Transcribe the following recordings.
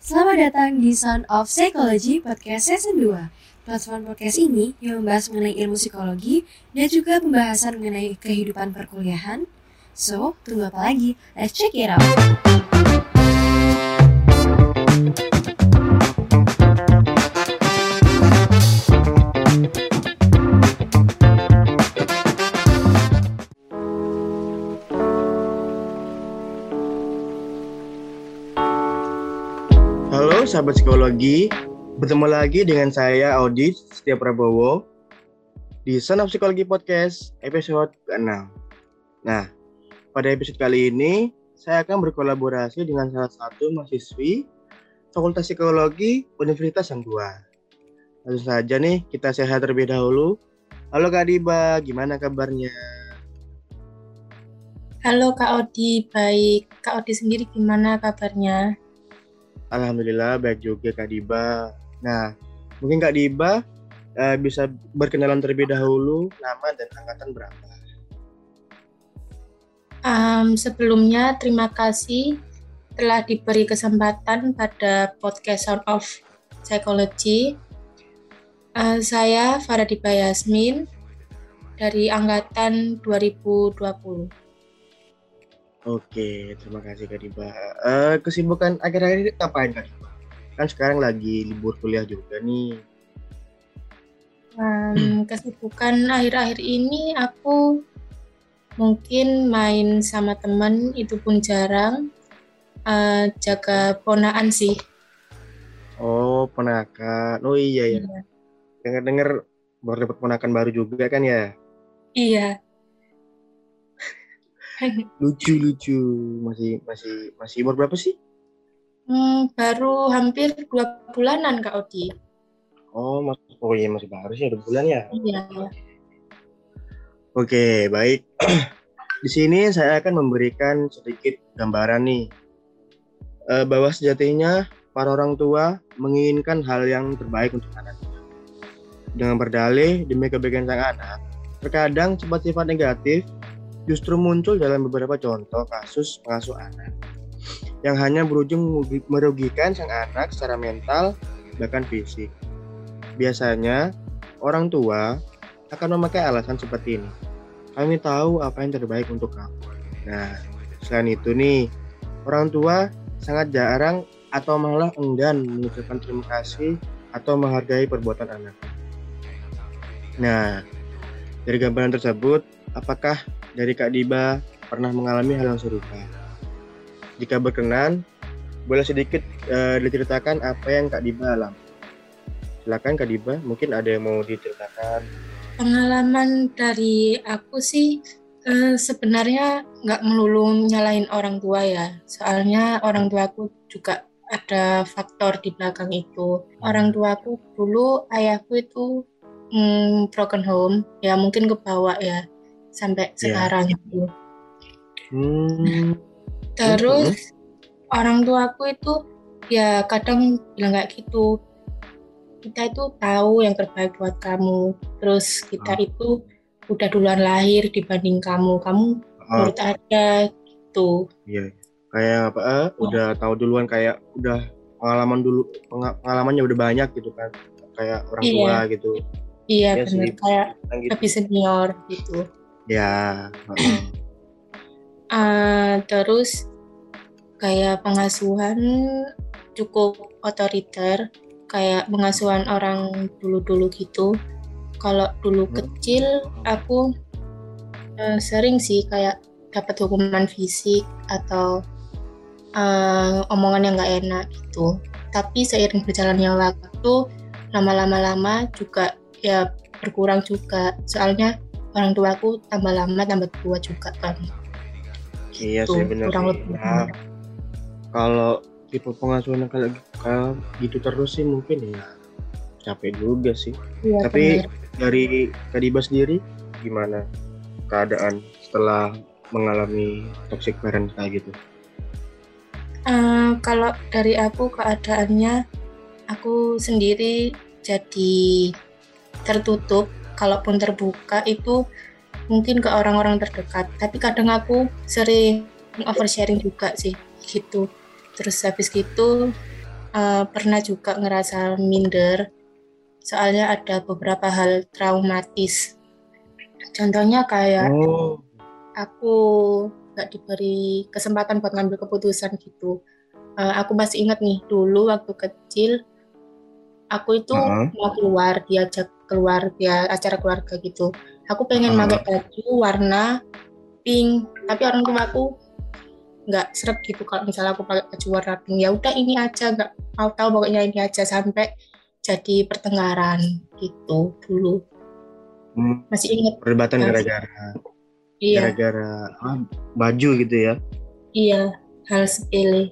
Selamat datang di Sound of Psychology Podcast Season 2. Platform podcast ini yang membahas mengenai ilmu psikologi dan juga pembahasan mengenai kehidupan perkuliahan. So, tunggu apa lagi? Let's check it out! Sahabat psikologi, bertemu lagi dengan saya Audit Setia Prabowo di of Psikologi Podcast episode ke-6. Nah, pada episode kali ini saya akan berkolaborasi dengan salah satu mahasiswi Fakultas Psikologi Universitas yang Dua. Langsung saja nih, kita sehat terlebih dahulu. Halo Kak Diba, gimana kabarnya? Halo Kak Odi, baik. Kak Odi sendiri gimana kabarnya? Alhamdulillah baik juga Kak Diba. Nah, mungkin Kak Diba eh, bisa berkenalan terlebih dahulu nama dan angkatan berapa? Um, sebelumnya terima kasih telah diberi kesempatan pada podcast Sound of Psychology. Eh, saya Faradiba Yasmin dari angkatan 2020. Oke, terima kasih Kak Diba. Eh, kesibukan akhir-akhir ini ngapain Kak Diba? Kan sekarang lagi libur kuliah juga nih. Um, kesibukan akhir-akhir ini aku mungkin main sama teman itu pun jarang. Eh, jaga ponaan sih. Oh, ponakan. Oh iya ya. Iya. Dengar-dengar baru dapat ponakan baru juga kan ya? Iya. Lucu-lucu. Masih masih masih umur berapa sih? Hmm, baru hampir dua bulanan Kak Odi. Oh, mas oh iya masih baru sih, udah bulan ya. Iya. Oke, baik. Di sini saya akan memberikan sedikit gambaran nih eh, bahwa sejatinya para orang tua menginginkan hal yang terbaik untuk anaknya. Dengan berdalih demi kebaikan sang anak, terkadang sifat-sifat negatif justru muncul dalam beberapa contoh kasus pengasuh anak yang hanya berujung merugi- merugikan sang anak secara mental bahkan fisik. Biasanya orang tua akan memakai alasan seperti ini. Kami tahu apa yang terbaik untuk kamu. Nah, selain itu nih, orang tua sangat jarang atau malah enggan mengucapkan terima kasih atau menghargai perbuatan anak. Nah, dari gambaran tersebut, apakah dari Kak Diba pernah mengalami hal yang serupa? Jika berkenan, boleh sedikit eh, diceritakan apa yang Kak Diba alami. Silakan Kak Diba, mungkin ada yang mau diceritakan. Pengalaman dari aku sih eh, sebenarnya nggak melulu nyalain orang tua ya. Soalnya orang tuaku juga ada faktor di belakang itu. Orang tuaku dulu ayahku itu mm, broken home, ya mungkin kebawa ya sampai Iya. sekarang itu. Hmm, Terus orang tuaku itu ya kadang bilang kayak gitu. Kita itu tahu yang terbaik buat kamu. Terus kita Ah. itu udah duluan lahir dibanding kamu. Kamu oh, menurut aja gitu. iya. Kayak apa? eh, udah tahu duluan kayak udah pengalaman dulu penga- pengalamannya udah banyak gitu kan. Kayak orang Iya. tua gitu. Iya Iya benar kayak gitu. lebih senior gitu. Ya. Eh, terus kayak pengasuhan cukup otoriter, kayak pengasuhan orang dulu-dulu gitu. Kalau dulu Hmm. kecil aku eh, sering sih kayak dapat hukuman fisik atau eh, omongan yang nggak enak gitu. Tapi seiring berjalannya waktu, lama-lama-lama juga ya berkurang juga. Soalnya orang tuaku tambah lama tambah tua juga kan. Iya Gitu, sih benar kurang sih. lebih. Nah, kalau tipe pengasuhan yang kayak kayak gitu terus sih mungkin ya capek juga sih. Iya, Tapi bener. dari Kadiba sendiri gimana keadaan setelah mengalami toxic parent kayak gitu? Eh, kalau dari aku keadaannya aku sendiri jadi tertutup kalaupun terbuka itu mungkin ke orang-orang terdekat. Tapi kadang aku sering oversharing juga sih gitu. Terus habis gitu uh, pernah juga ngerasa minder. Soalnya ada beberapa hal traumatis. Contohnya kayak oh. aku nggak diberi kesempatan buat ngambil keputusan gitu. Uh, aku masih ingat nih dulu waktu kecil aku itu uh -huh. mau keluar diajak keluar dia acara keluarga gitu. Aku pengen pakai baju warna pink tapi orang tua aku nggak seret gitu kalau misalnya aku pakai baju warna pink ya udah ini aja nggak mau tahu pokoknya ini aja sampai jadi pertengkaran gitu dulu. Hmm. masih ingat? Perdebatan gara-gara iya. gara-gara ah, baju gitu ya? Iya hal sepele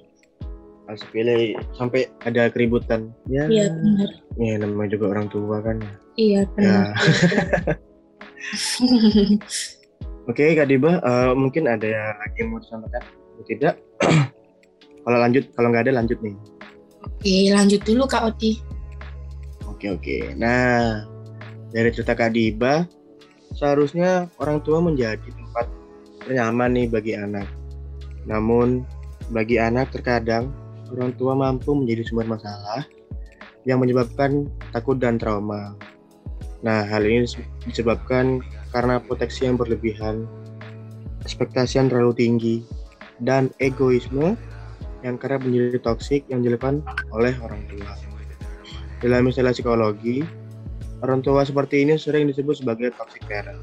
hal sepele sampai ada keributan ya iya benar ya namanya juga orang tua kan iya benar ya. Oke, okay, Kak Diba, uh, mungkin ada lagi yang mau disampaikan? Tidak? kalau lanjut, kalau nggak ada lanjut nih. Oke, lanjut dulu Kak Oti. Oke, oke. Nah, dari cerita Kak Diba, seharusnya orang tua menjadi tempat nyaman nih bagi anak. Namun, bagi anak terkadang orang tua mampu menjadi sumber masalah yang menyebabkan takut dan trauma. Nah, hal ini disebabkan karena proteksi yang berlebihan, ekspektasi yang terlalu tinggi, dan egoisme yang kerap menjadi toksik yang dilakukan oleh orang tua. Dalam istilah psikologi, orang tua seperti ini sering disebut sebagai toxic parent.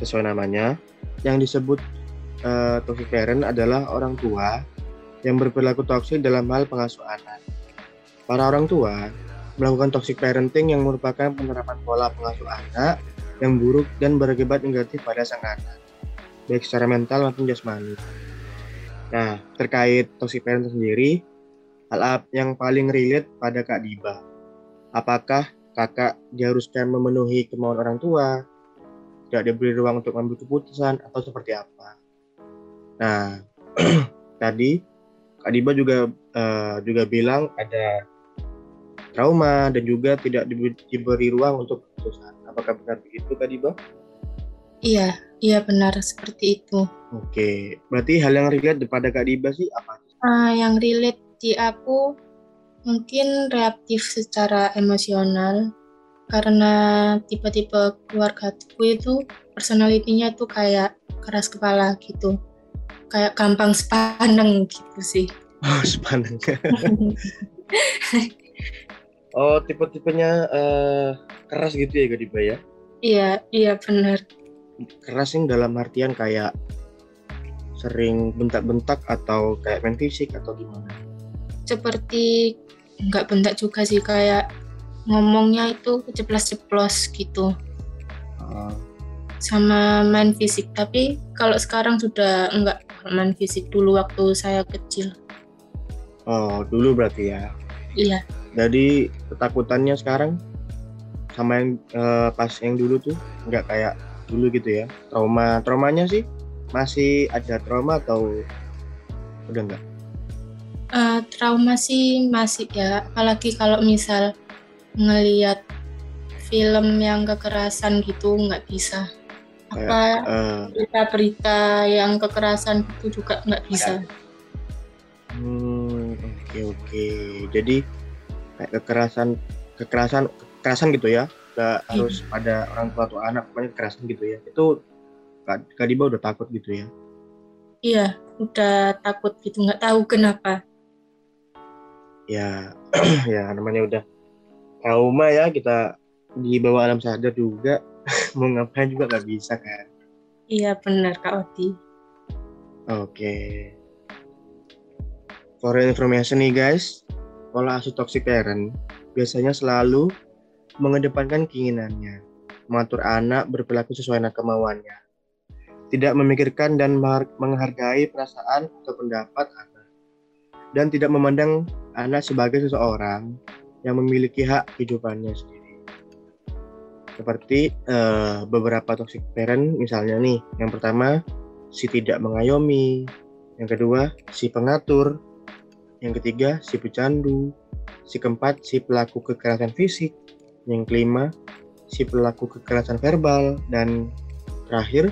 Sesuai namanya, yang disebut uh, toxic parent adalah orang tua yang berperilaku toksik dalam hal pengasuh anak. Para orang tua melakukan toxic parenting yang merupakan penerapan pola pengasuh anak yang buruk dan berakibat negatif pada sang anak, baik secara mental maupun jasmani. Nah, terkait toxic parent sendiri, hal yang paling relate pada Kak Diba. Apakah kakak diharuskan memenuhi kemauan orang tua, tidak diberi ruang untuk mengambil keputusan, atau seperti apa? Nah, tadi Kak Diba juga uh, juga bilang ada trauma dan juga tidak diberi ruang untuk keputusan. Apakah benar begitu Kak Diba? Iya, iya benar seperti itu. Oke, berarti hal yang relate pada Kak Diba sih apa? Uh, yang relate di aku mungkin reaktif secara emosional karena tipe-tipe keluargaku itu personalitinya tuh kayak keras kepala gitu. Kayak gampang sepaneng gitu sih. Oh, sepaneng. oh, tipe-tipenya uh, keras gitu ya Gadiba ya? Iya, iya benar. Keras yang dalam artian kayak sering bentak-bentak atau kayak main fisik atau gimana? Seperti nggak bentak juga sih kayak ngomongnya itu ceplos-ceplos gitu. Uh. Sama main fisik, tapi kalau sekarang sudah enggak main fisik dulu waktu saya kecil. Oh, dulu berarti ya? Iya. Jadi ketakutannya sekarang sama yang uh, pas yang dulu tuh nggak kayak dulu gitu ya trauma traumanya sih masih ada trauma atau udah enggak uh, trauma sih masih ya apalagi kalau misal ngelihat film yang kekerasan gitu nggak bisa apa uh, berita-berita yang kekerasan itu juga nggak bisa? Hmm oke okay, oke. Okay. jadi kayak kekerasan kekerasan kekerasan gitu ya. Nggak hmm. harus pada orang tua atau anak pokoknya kekerasan gitu ya. Itu Kak Diba udah takut gitu ya. Iya udah takut gitu nggak tahu kenapa. Ya ya namanya udah trauma ya kita di bawah alam sadar juga mau ngapain juga nggak bisa kan iya benar Kak Oti oke okay. for information nih guys pola asuh toxic parent biasanya selalu mengedepankan keinginannya, mengatur anak berperilaku sesuai dengan kemauannya, tidak memikirkan dan menghargai perasaan atau pendapat anak, dan tidak memandang anak sebagai seseorang yang memiliki hak kehidupannya sendiri. Seperti uh, beberapa toxic parent misalnya nih, yang pertama si tidak mengayomi, yang kedua si pengatur, yang ketiga si pecandu, si keempat si pelaku kekerasan fisik, yang kelima si pelaku kekerasan verbal dan terakhir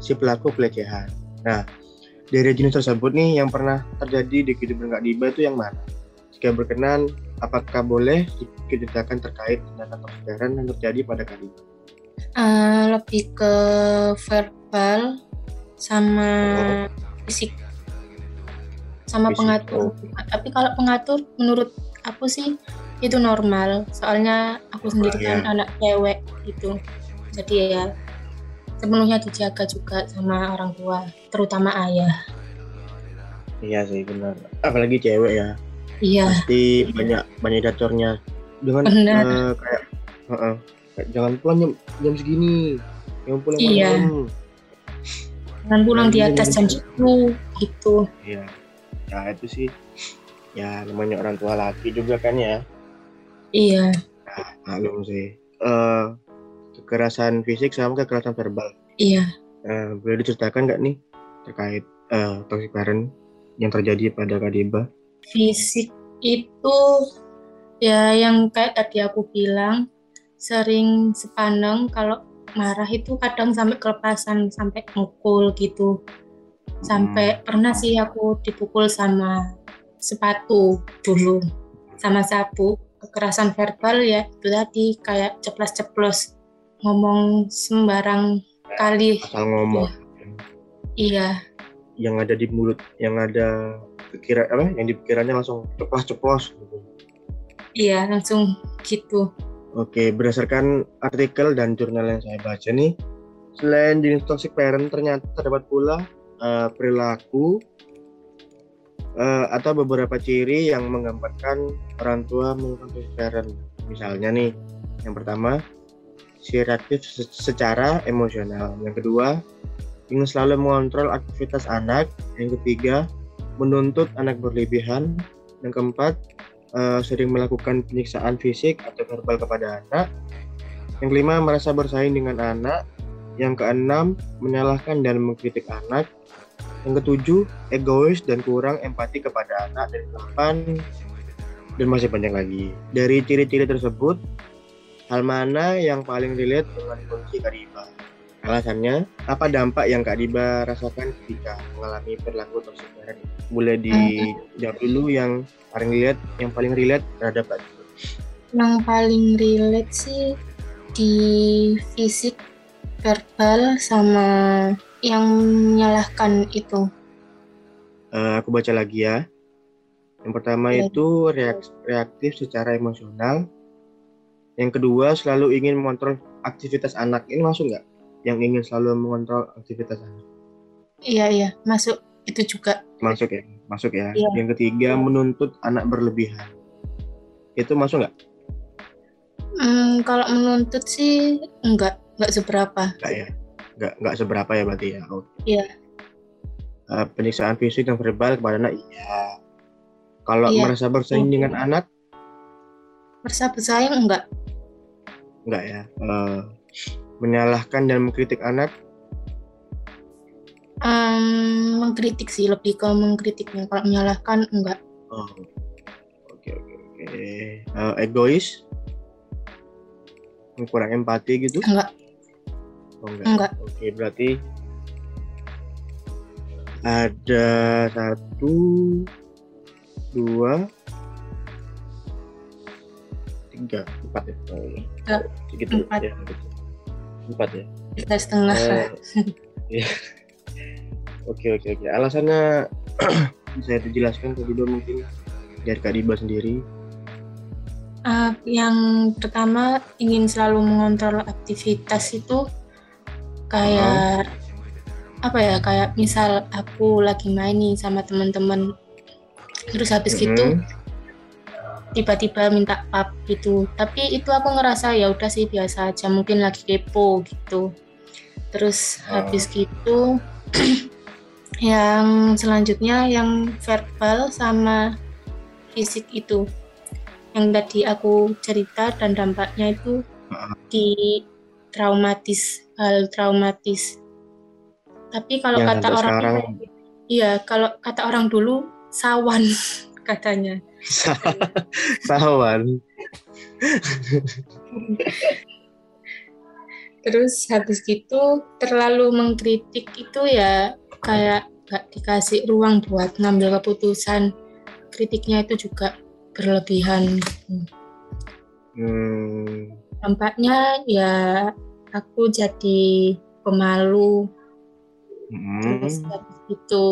si pelaku pelecehan. Nah, dari jenis tersebut nih yang pernah terjadi di kehidupan Kak Diba itu yang mana? Jika berkenan, apakah boleh diceritakan terkait tindakan parent yang terjadi pada Kadiba? Uh, lebih ke verbal sama oh. fisik sama fisik. pengatur. Oh. Tapi kalau pengatur menurut aku sih itu normal. Soalnya aku sendiri kan ya. anak cewek gitu. Jadi ya sepenuhnya dijaga juga sama orang tua, terutama ayah. Iya sih benar. Apalagi cewek ya. Iya. Pasti banyak banyak datornya. Dengan uh, kayak uh -uh, jangan pulang jam, jam segini. Jangan pulang iya. malam. Jangan pulang di atas jam 10 gitu. Iya. Ya itu sih. Ya namanya orang tua laki juga kan ya. Iya. Nah, maklum sih. Uh, kekerasan fisik sama kekerasan verbal. Iya. Uh, boleh diceritakan nggak nih terkait uh, toxic parent yang terjadi pada Kadiba? Fisik itu ya yang kayak tadi aku bilang sering sepandang kalau marah itu kadang sampai kelepasan sampai mukul gitu. Sampai hmm. pernah sih aku dipukul sama sepatu dulu sama sapu kekerasan verbal ya itu tadi kayak ceplos-ceplos ngomong sembarang kali. Asal ngomong. Iya. Yang ada di mulut yang ada pikiran apa yang di pikirannya langsung ceplos ceplos gitu. iya langsung gitu oke berdasarkan artikel dan jurnal yang saya baca nih selain jenis toxic parent ternyata terdapat pula uh, perilaku uh, atau beberapa ciri yang menggambarkan orang tua melakukan toxic parent misalnya nih yang pertama si reaktif secara emosional. Yang kedua, ingin selalu mengontrol aktivitas anak. Yang ketiga, menuntut anak berlebihan. Yang keempat, uh, sering melakukan penyiksaan fisik atau verbal kepada anak. Yang kelima, merasa bersaing dengan anak. Yang keenam, menyalahkan dan mengkritik anak. Yang ketujuh, egois dan kurang empati kepada anak. Dan delapan, dan masih banyak lagi. Dari ciri-ciri tersebut, Hal mana yang paling relate dengan kondisi Kak Diba? Alasannya, apa dampak yang Kak Diba rasakan ketika mengalami perilaku toxic parent? Boleh dijawab dulu yang paling relate, yang paling relate terhadap Kak Diba. Yang paling relate sih di fisik, verbal, sama yang menyalahkan itu. Uh, aku baca lagi ya. Yang pertama ya. itu reaktif secara emosional, yang kedua, selalu ingin mengontrol aktivitas anak. Ini masuk nggak? Yang ingin selalu mengontrol aktivitas anak? Iya, iya. Masuk. Itu juga. Masuk ya? Masuk ya. Iya. Yang ketiga, menuntut anak berlebihan. Itu masuk nggak? Hmm, kalau menuntut sih enggak. Enggak seberapa. Enggak ya? Enggak, enggak seberapa ya berarti ya? Oh. Iya. Uh, penyiksaan fisik dan verbal kepada anak, iya. Kalau iya. merasa bersaing dengan anak? Merasa bersaing enggak? enggak ya uh, menyalahkan dan mengkritik anak? Um, mengkritik sih lebih ke mengkritiknya kalau menyalahkan enggak. Oh oke oke oke. Uh, egois? Kurang empati gitu? Enggak. Oh, enggak, enggak. oke okay, berarti ada satu dua tiga empat ya? Oh, iya. segitu empat. ya empat ya tiga setengah uh, ya. oke oke oke alasannya bisa dijelaskan tadi dulu mungkin dari Kak Diba sendiri uh, yang pertama ingin selalu mengontrol aktivitas itu kayak uh. apa ya kayak misal aku lagi main nih sama teman-teman terus habis uh -huh. gitu tiba-tiba minta pap gitu. Tapi itu aku ngerasa ya udah sih biasa aja mungkin lagi kepo gitu. Terus oh. habis gitu yang selanjutnya yang verbal sama fisik itu. Yang tadi aku cerita dan dampaknya itu di traumatis hal traumatis. Tapi kalau yang kata orang sekarang... iya kalau kata orang dulu sawan katanya sawan terus habis gitu terlalu mengkritik itu ya kayak gak dikasih ruang buat ngambil keputusan kritiknya itu juga berlebihan. Hmm, Dampaknya ya aku jadi pemalu. Terus hmm, habis itu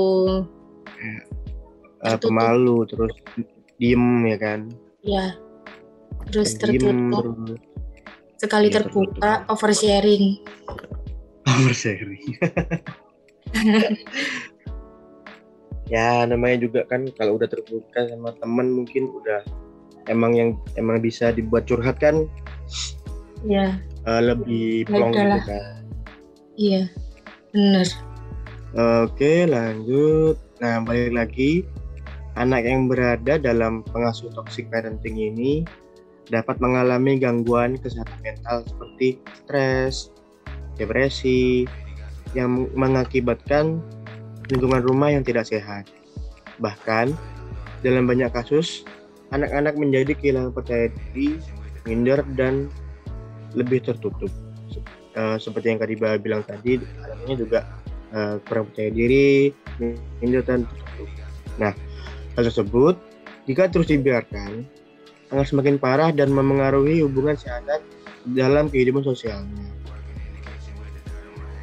tertutup. pemalu terus diem ya kan ya terus tertutup. terus Sekali Iya, terbuka tertutup. oversharing. berseri ya namanya juga kan kalau udah terbuka sama temen mungkin udah emang yang emang bisa dibuat curhat kan Ya, eh, lebih Ya plong gitu kan iya. Bener. Oke, lanjut. Nah, balik lagi. Anak yang berada dalam pengasuh toxic parenting ini dapat mengalami gangguan kesehatan mental seperti stres, depresi, yang mengakibatkan lingkungan rumah yang tidak sehat. Bahkan, dalam banyak kasus, anak-anak menjadi kehilangan percaya diri, minder, dan lebih tertutup. Eh, seperti yang Kadiba bilang tadi, anaknya juga eh, kurang percaya diri, minder dan tertutup. Nah, hal tersebut jika terus dibiarkan akan semakin parah dan memengaruhi hubungan si anak dalam kehidupan sosialnya.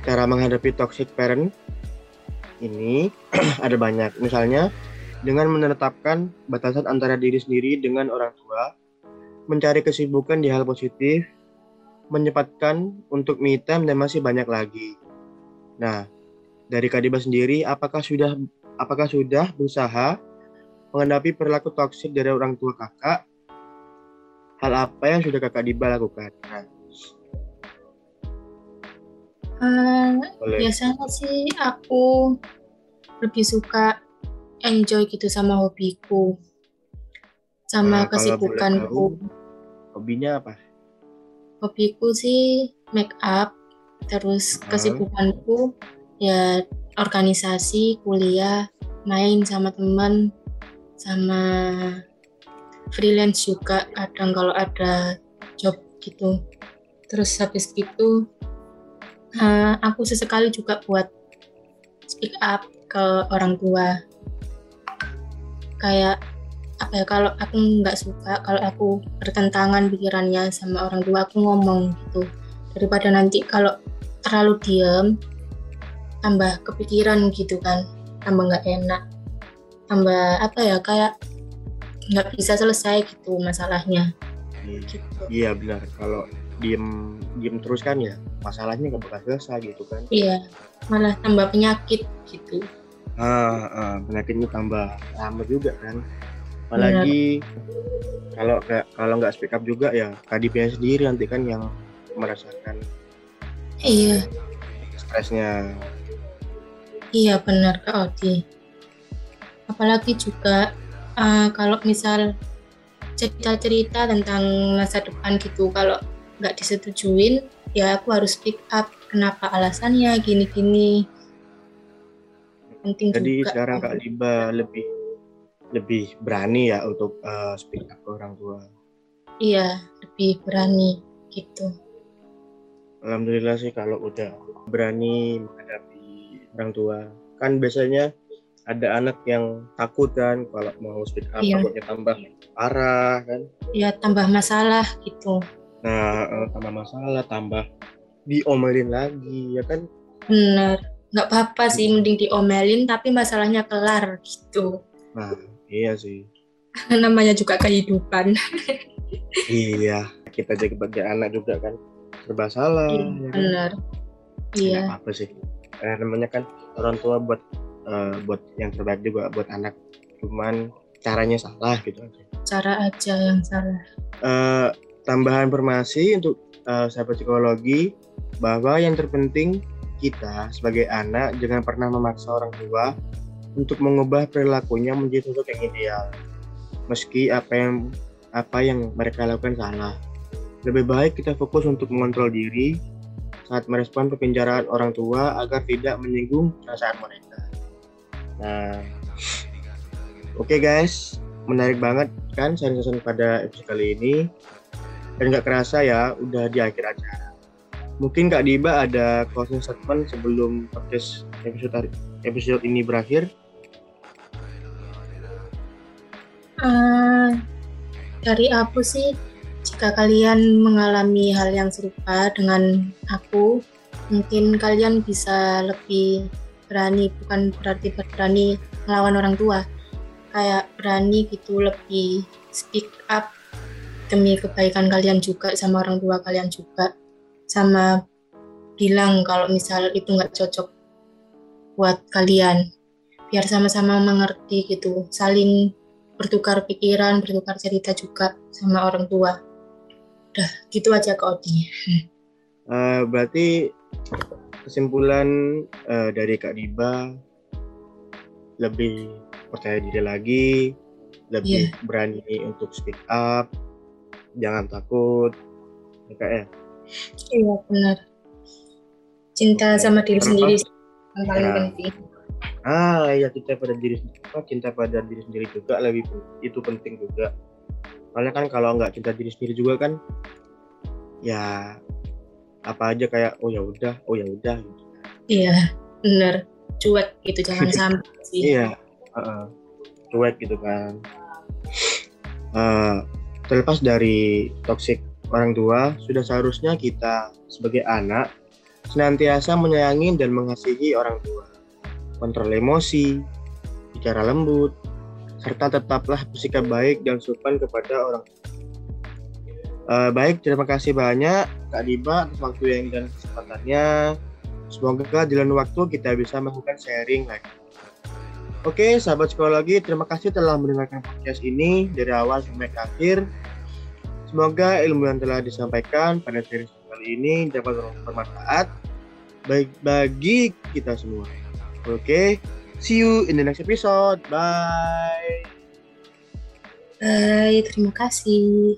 Cara menghadapi toxic parent ini ada banyak. Misalnya dengan menetapkan batasan antara diri sendiri dengan orang tua, mencari kesibukan di hal positif, menyempatkan untuk me time dan masih banyak lagi. Nah, dari Kadiba sendiri, apakah sudah apakah sudah berusaha menghadapi perilaku toksik dari orang tua kakak? Hal apa yang sudah kakak Diba lakukan? Nah, boleh. biasanya sih aku lebih suka enjoy gitu sama hobiku. Sama boleh kesibukanku. tahu, Hobinya apa? Hobiku sih make up, terus kesibukanku ya organisasi, kuliah, main sama teman, sama freelance juga kadang kalau ada job gitu. Terus habis itu eh, aku sesekali juga buat speak up ke orang tua. Kayak apa ya kalau aku nggak suka kalau aku bertentangan pikirannya sama orang tua aku ngomong gitu daripada nanti kalau terlalu diam tambah kepikiran gitu kan tambah nggak enak tambah apa ya kayak nggak bisa selesai gitu masalahnya Iya, gitu Iya benar. Kalau diem diem terus kan ya masalahnya nggak bakal selesai gitu kan. iya malah tambah penyakit gitu Ah, ah, penyakitnya tambah lama juga kan. Apalagi kalau nggak kalau nggak speak up juga ya kadipnya sendiri nanti kan yang merasakan iya stresnya. Iya benar Kak Odi. Apalagi juga eh, kalau misal cerita-cerita tentang masa depan gitu, kalau nggak disetujuin, ya aku harus speak up. Kenapa alasannya gini-gini. Penting Jadi juga. sekarang Kak Liba lebih lebih berani ya untuk eh, speak up ke orang tua. Iya, lebih berani gitu. Alhamdulillah sih kalau udah berani menghadapi orang tua. Kan biasanya ada anak yang takut kan kalau mau speak up Iya. takutnya tambah parah kan. Ya tambah masalah gitu. Nah, eh, tambah masalah, tambah diomelin lagi ya kan. Bener. Nggak apa-apa sih, mending diomelin, tapi masalahnya kelar gitu. Nah, iya sih. Namanya juga kehidupan. Iya, kita jadi sebagai anak juga kan serba salah. Iya, ya kan? bener. Iya. Nggak apa sih. Eh, namanya kan orang tua buat eh, buat yang terbaik juga buat anak. Cuman caranya salah gitu aja. Cara aja yang salah. Eh, tambahan informasi untuk eh, sahabat psikologi bahwa yang terpenting kita sebagai anak jangan pernah memaksa orang tua untuk mengubah perilakunya menjadi sosok yang ideal. Meski apa yang apa yang mereka lakukan salah. Lebih baik kita fokus untuk mengontrol diri saat merespon pembicaraan orang tua agar tidak menyinggung perasaan mereka. Nah, oke guys, menarik banget kan sharing session pada episode kali ini. Dan nggak kerasa ya, udah di akhir acara. Mungkin Kak Diba ada closing statement sebelum podcast episode episode ini berakhir. Eh, dari aku sih, jika kalian mengalami hal yang serupa dengan aku, mungkin kalian bisa lebih berani, bukan berarti berani melawan orang tua, kayak berani gitu lebih speak up demi kebaikan kalian juga sama orang tua kalian juga, sama bilang kalau misal itu nggak cocok buat kalian, biar sama-sama mengerti gitu, saling bertukar pikiran, bertukar cerita juga sama orang tua. Udah, gitu aja ke Odi. Uh, berarti kesimpulan uh, dari Kak Diba lebih percaya diri lagi, lebih yeah. berani untuk speak up, jangan takut, ya Kak ya? Iya benar. Cinta sama diri sendiri yang paling ya. penting ah ya cinta pada diri cinta pada diri sendiri juga lebih itu penting juga soalnya kan kalau nggak cinta diri sendiri juga kan ya apa aja kayak oh ya udah oh ya udah. Iya benar cuek gitu jangan sampai sih. Iya uh, cuek gitu kan. Uh, terlepas dari toxic orang tua sudah seharusnya kita sebagai anak senantiasa menyayangi dan mengasihi orang tua. Kontrol emosi, bicara lembut, serta tetaplah bersikap baik dan sopan kepada orang tua. Uh, baik, terima kasih banyak Kak Diba atas waktu yang dan kesempatannya. Semoga di lain waktu kita bisa melakukan sharing lagi. Oke, sahabat psikologi, terima kasih telah mendengarkan podcast ini dari awal sampai akhir. Semoga ilmu yang telah disampaikan pada seri kali ini dapat bermanfaat baik bagi kita semua. Oke, see you in the next episode. Bye. Bye, terima kasih.